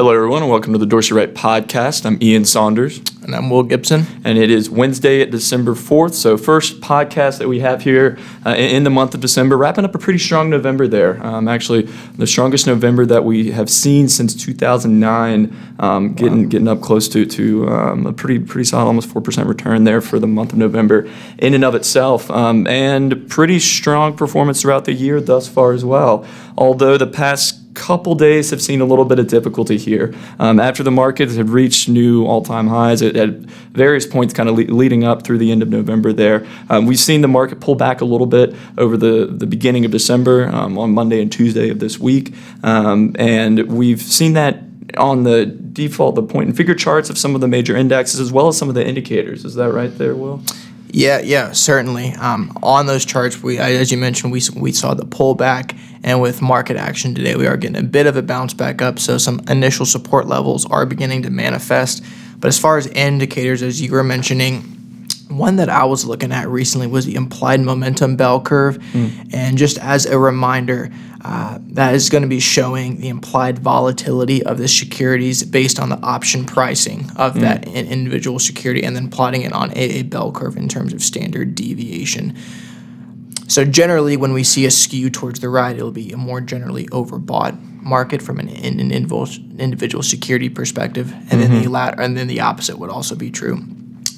Hello, everyone, and welcome to the Dorsey Wright podcast. I'm Ian Saunders, And I'm Will Gibson. and it is Wednesday, December 4th. So, first podcast that we have here uh, in the month of December, wrapping up a pretty strong November there. Um, actually, the strongest November that we have seen since 2009, um, getting getting up close to to um, a pretty pretty solid, almost four percent return there for the month of November in and of itself, um, and pretty strong performance throughout the year thus far as well. Although the past couple days have seen a little bit of difficulty here. Um, after the markets had reached new all-time highs at, at various points, kind of le- leading up through the end of November. There, um, we've seen the market pull back a little bit over the the beginning of December um, on Monday and Tuesday of this week, um, and we've seen that on the default, the point and figure charts of some of the major indexes, as well as some of the indicators. Is that right there, Will? Yeah, yeah, certainly. Um, on those charts, we, as you mentioned, we, we saw the pullback, and with market action today, we are getting a bit of a bounce back up. So some initial support levels are beginning to manifest. But as far as indicators, as you were mentioning, one that I was looking at recently was the implied momentum bell curve. Hmm. And just as a reminder, uh, that is going to be showing the implied volatility of the securities based on the option pricing of hmm. that in- individual security and then plotting it on a, a bell curve in terms of standard deviation. So generally, when we see a skew towards the right, it'll be a more generally overbought market from an, in, an individual, individual security perspective, and then the mm-hmm. lat- and then the opposite would also be true.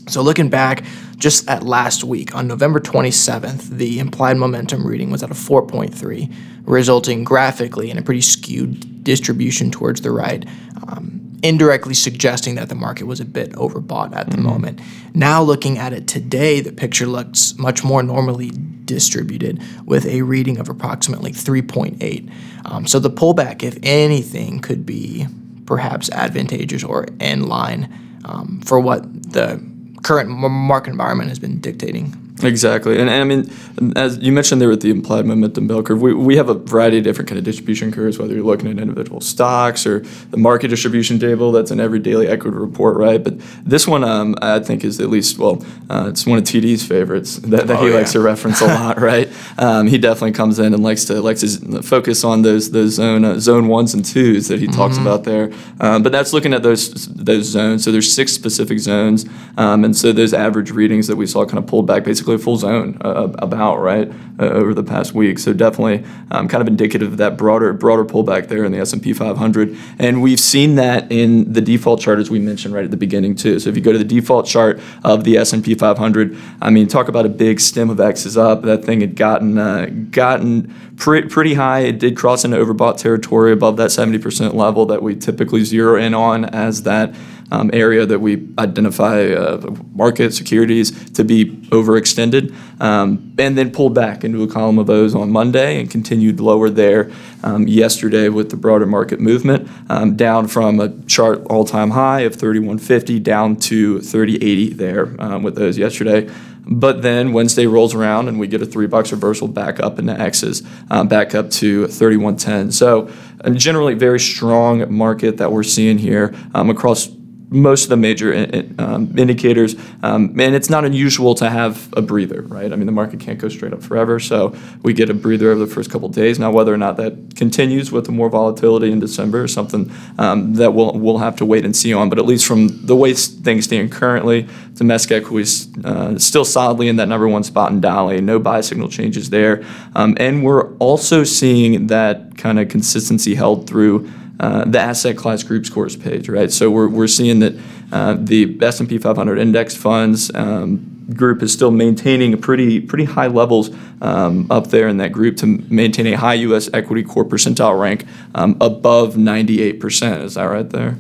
So looking back, just at last week on November 27th, the implied momentum reading was at a 4.3, resulting graphically in a pretty skewed distribution towards the right. Um, indirectly suggesting that the market was a bit overbought at the moment. Now, looking at it today, the picture looks much more normally distributed with a reading of approximately 3.8. Um, so, the pullback, if anything, could be perhaps advantageous or in line um, for what the current market environment has been dictating. Exactly, and, and I mean, as you mentioned there with the implied momentum bell curve, we, we have a variety of different kind of distribution curves, whether you're looking at individual stocks or the market distribution table that's in every daily equity report, right? But this one, um, I think, is at least well, uh, it's one of TD's favorites that, that Oh, he yeah. likes to reference a lot, right? Um, he definitely comes in and likes to likes to focus on those those zone uh, zone ones and twos that he talks Mm-hmm. about there. Um, but that's looking at those those zones. So there's six specific zones, um, and so those average readings that we saw kind of pulled back, basically a full zone uh, about right uh, over the past week. So definitely um, kind of indicative of that broader broader pullback there in the S and P 500, and we've seen that in the default chart as we mentioned right at the beginning too. So if you go to the default chart of the S and P 500, I mean, talk about a big stem of X's up. That thing had gotten uh, gotten pre- pretty high. It did cross into overbought territory above that 70% level that we typically zero in on as that um, area that we identify uh, market securities to be overextended, um, and then pulled back into a column of those on Monday and continued lower there um, yesterday with the broader market movement, um, down from a chart all-time high of 3150 down to 3080 there um, with those yesterday. But then Wednesday rolls around and we get a three box reversal back up into X's, um, back up to 3110. So, a generally very strong market that we're seeing here um, across most of the major i- i- um, indicators. Um, and it's not unusual to have a breather, right? I mean, the market can't go straight up forever. So we get a breather over the first couple days. Now, whether or not that continues with the more volatility in December is something um, that we'll, we'll have to wait and see on. But at least from the way things stand currently, domestic equities uh, still solidly in that number one spot in DALI. No buy signal changes there. Um, and we're also seeing that kind of consistency held through uh, the asset class group scores page, right? So we're, we're seeing that uh, the S&P 500 index funds um, group is still maintaining a pretty pretty high levels um, up there in that group to maintain a high U.S. equity core percentile rank um, above 98%. Is that right there?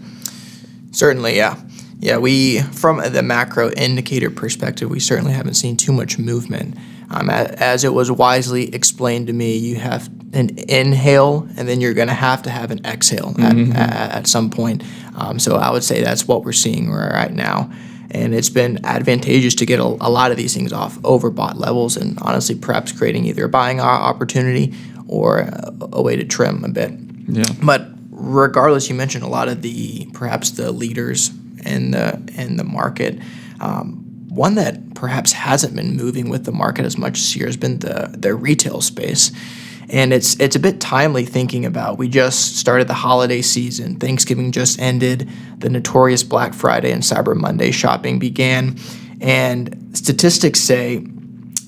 Certainly, yeah. Yeah, we, from the macro indicator perspective, we certainly haven't seen too much movement. Um, as it was wisely explained to me, you have an inhale and then you're going to have to have an exhale at, at, at some point. Um, so I would say that's what we're seeing right now. And it's been advantageous to get a, a lot of these things off overbought levels and honestly, perhaps creating either a buying opportunity or a, a way to trim a bit. Yeah. But regardless, you mentioned a lot of the perhaps the leaders in the in the market. Um, one that perhaps hasn't been moving with the market as much this year has been the the retail space. And it's it's a bit timely thinking about. We just started the holiday season. Thanksgiving just ended. The notorious Black Friday and Cyber Monday shopping began, and statistics say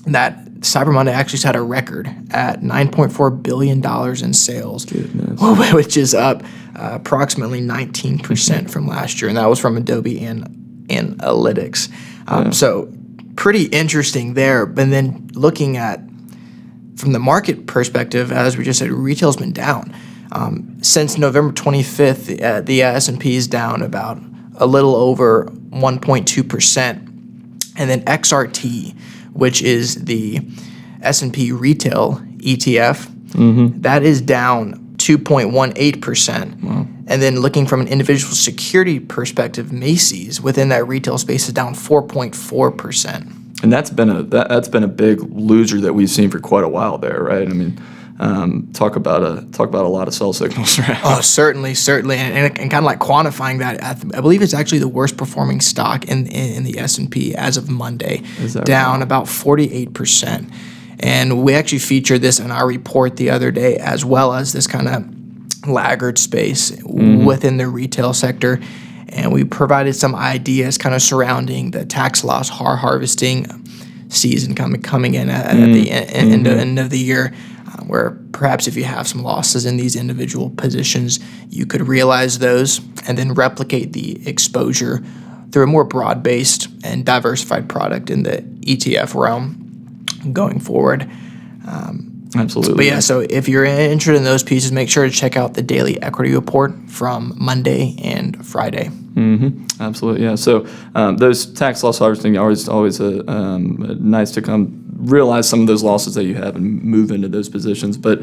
that Cyber Monday actually set a record at 9.4 billion dollars in sales, which is up uh, approximately 19 percent from last year, and that was from Adobe and Analytics. Um, So pretty interesting there. And then looking at from the market perspective, as we just said, retail's been down um, since November 25th. Uh, the S&P is down about a little over 1.2 percent, and then XRT, which is the S&P retail ETF, that is down 2.18 percent. And then looking from an individual security perspective, Macy's within that retail space is down 4.4 percent. And that's been a that, that's been a big loser that we've seen for quite a while there, right? I mean, um, talk about a talk about a lot of sell signals, right? Oh, certainly, certainly, and, and, and kind of like quantifying that, I, th- I believe it's actually the worst performing stock in in, in the S and P as of Monday, that down about forty eight percent. And we actually featured this in our report the other day, as well as this kind of laggard space within the retail sector. And we provided some ideas kind of surrounding the tax loss har- harvesting season coming coming in at, at the mm. en- end, of, mm-hmm. end of the year, uh, where perhaps if you have some losses in these individual positions, you could realize those and then replicate the exposure through a more broad based and diversified product in the ETF realm going forward. Um, Absolutely. But yeah, so if you're interested in those pieces, make sure to check out the daily equity report from Monday and Friday. Mm-hmm. Absolutely, yeah. So um, those tax loss harvesting are always always a, um, nice to come realize some of those losses that you have and move into those positions, but.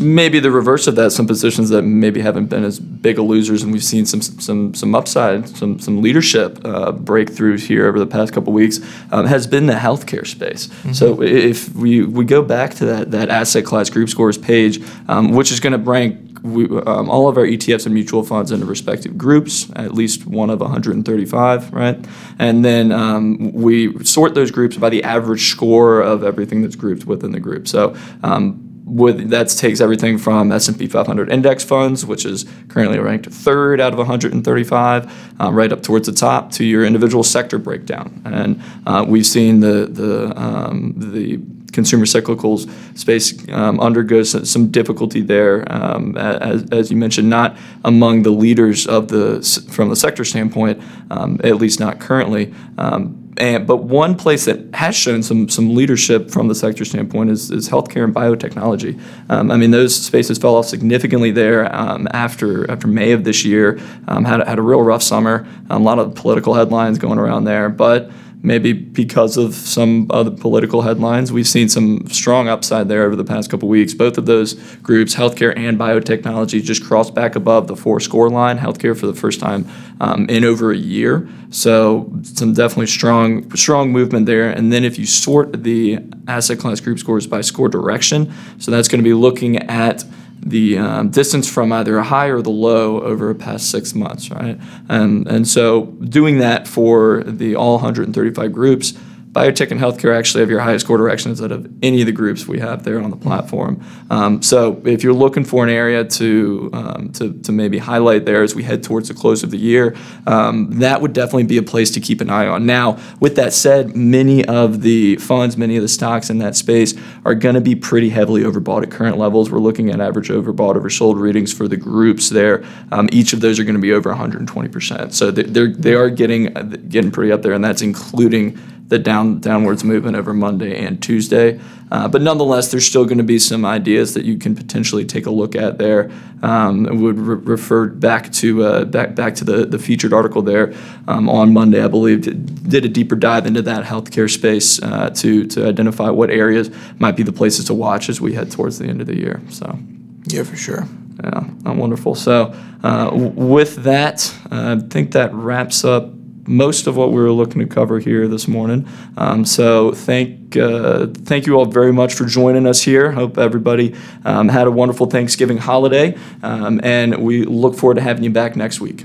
Maybe the reverse of that, some positions that maybe haven't been as big a losers, and we've seen some some some upside, some some leadership uh, breakthroughs here over the past couple weeks, um, has been the healthcare space. So if we we go back to that that asset class group scores page, um, which is going to rank we, um, all of our ETFs and mutual funds into respective groups, at least one of 135, right? And then um, we sort those groups by the average score of everything that's grouped within the group. So um, with, that takes everything from S&P 500 index funds, which is currently ranked third out of 135, um, right up towards the top, to your individual sector breakdown. And uh, we've seen the the um, the consumer cyclicals space um, some- difficulty there, um, as, as you mentioned, not among the leaders of the from the sector standpoint, um, at least not currently. And, but one place that has shown some some leadership from the sector standpoint is, is healthcare and biotechnology. Um, I mean, those spaces fell off significantly there um, after after May of this year. Um, had had a real rough summer. a lot of political headlines going around there, but maybe because of some other political headlines, we've seen some strong upside there over the past couple weeks. Both of those groups, healthcare and biotechnology, just crossed back above the four score line. Healthcare for the first time um, in over a year. So some definitely strong, strong movement there. And then if you sort the asset class group scores by score direction, so that's going to be looking at the um, distance from either a high or the low over a past six months, right? And, and so doing that for the all 135 groups, biotech and healthcare actually have your highest score directions out of any of the groups we have there on the platform. Um, so if you're looking for an area to, um, to, to maybe highlight there as we head towards the close of the year, um, that would definitely be a place to keep an eye on. Now, with that said, many of the funds, many of the stocks in that space are going to be pretty heavily overbought at current levels. We're looking at average overbought, oversold readings for the groups there. Um, each of those are going to be over 120%. So they- they're, they are getting, getting pretty up there, and that's including the down downwards movement over Monday and Tuesday. Uh, but nonetheless, there's still going to be some ideas that you can potentially take a look at there. Um, I would re- refer back to uh, back back to the, the featured article there um, on Monday, I believe, did, a deeper dive into that healthcare space uh, to to identify what areas might be the places to watch as we head towards the end of the year. So. Yeah, for sure. Yeah, uh, wonderful. So, uh, with that, uh, I think that wraps up most of what we were looking to cover here this morning. Um, so, thank uh, thank you all very much for joining us here. Hope everybody um, had a wonderful Thanksgiving holiday, um, and we look forward to having you back next week.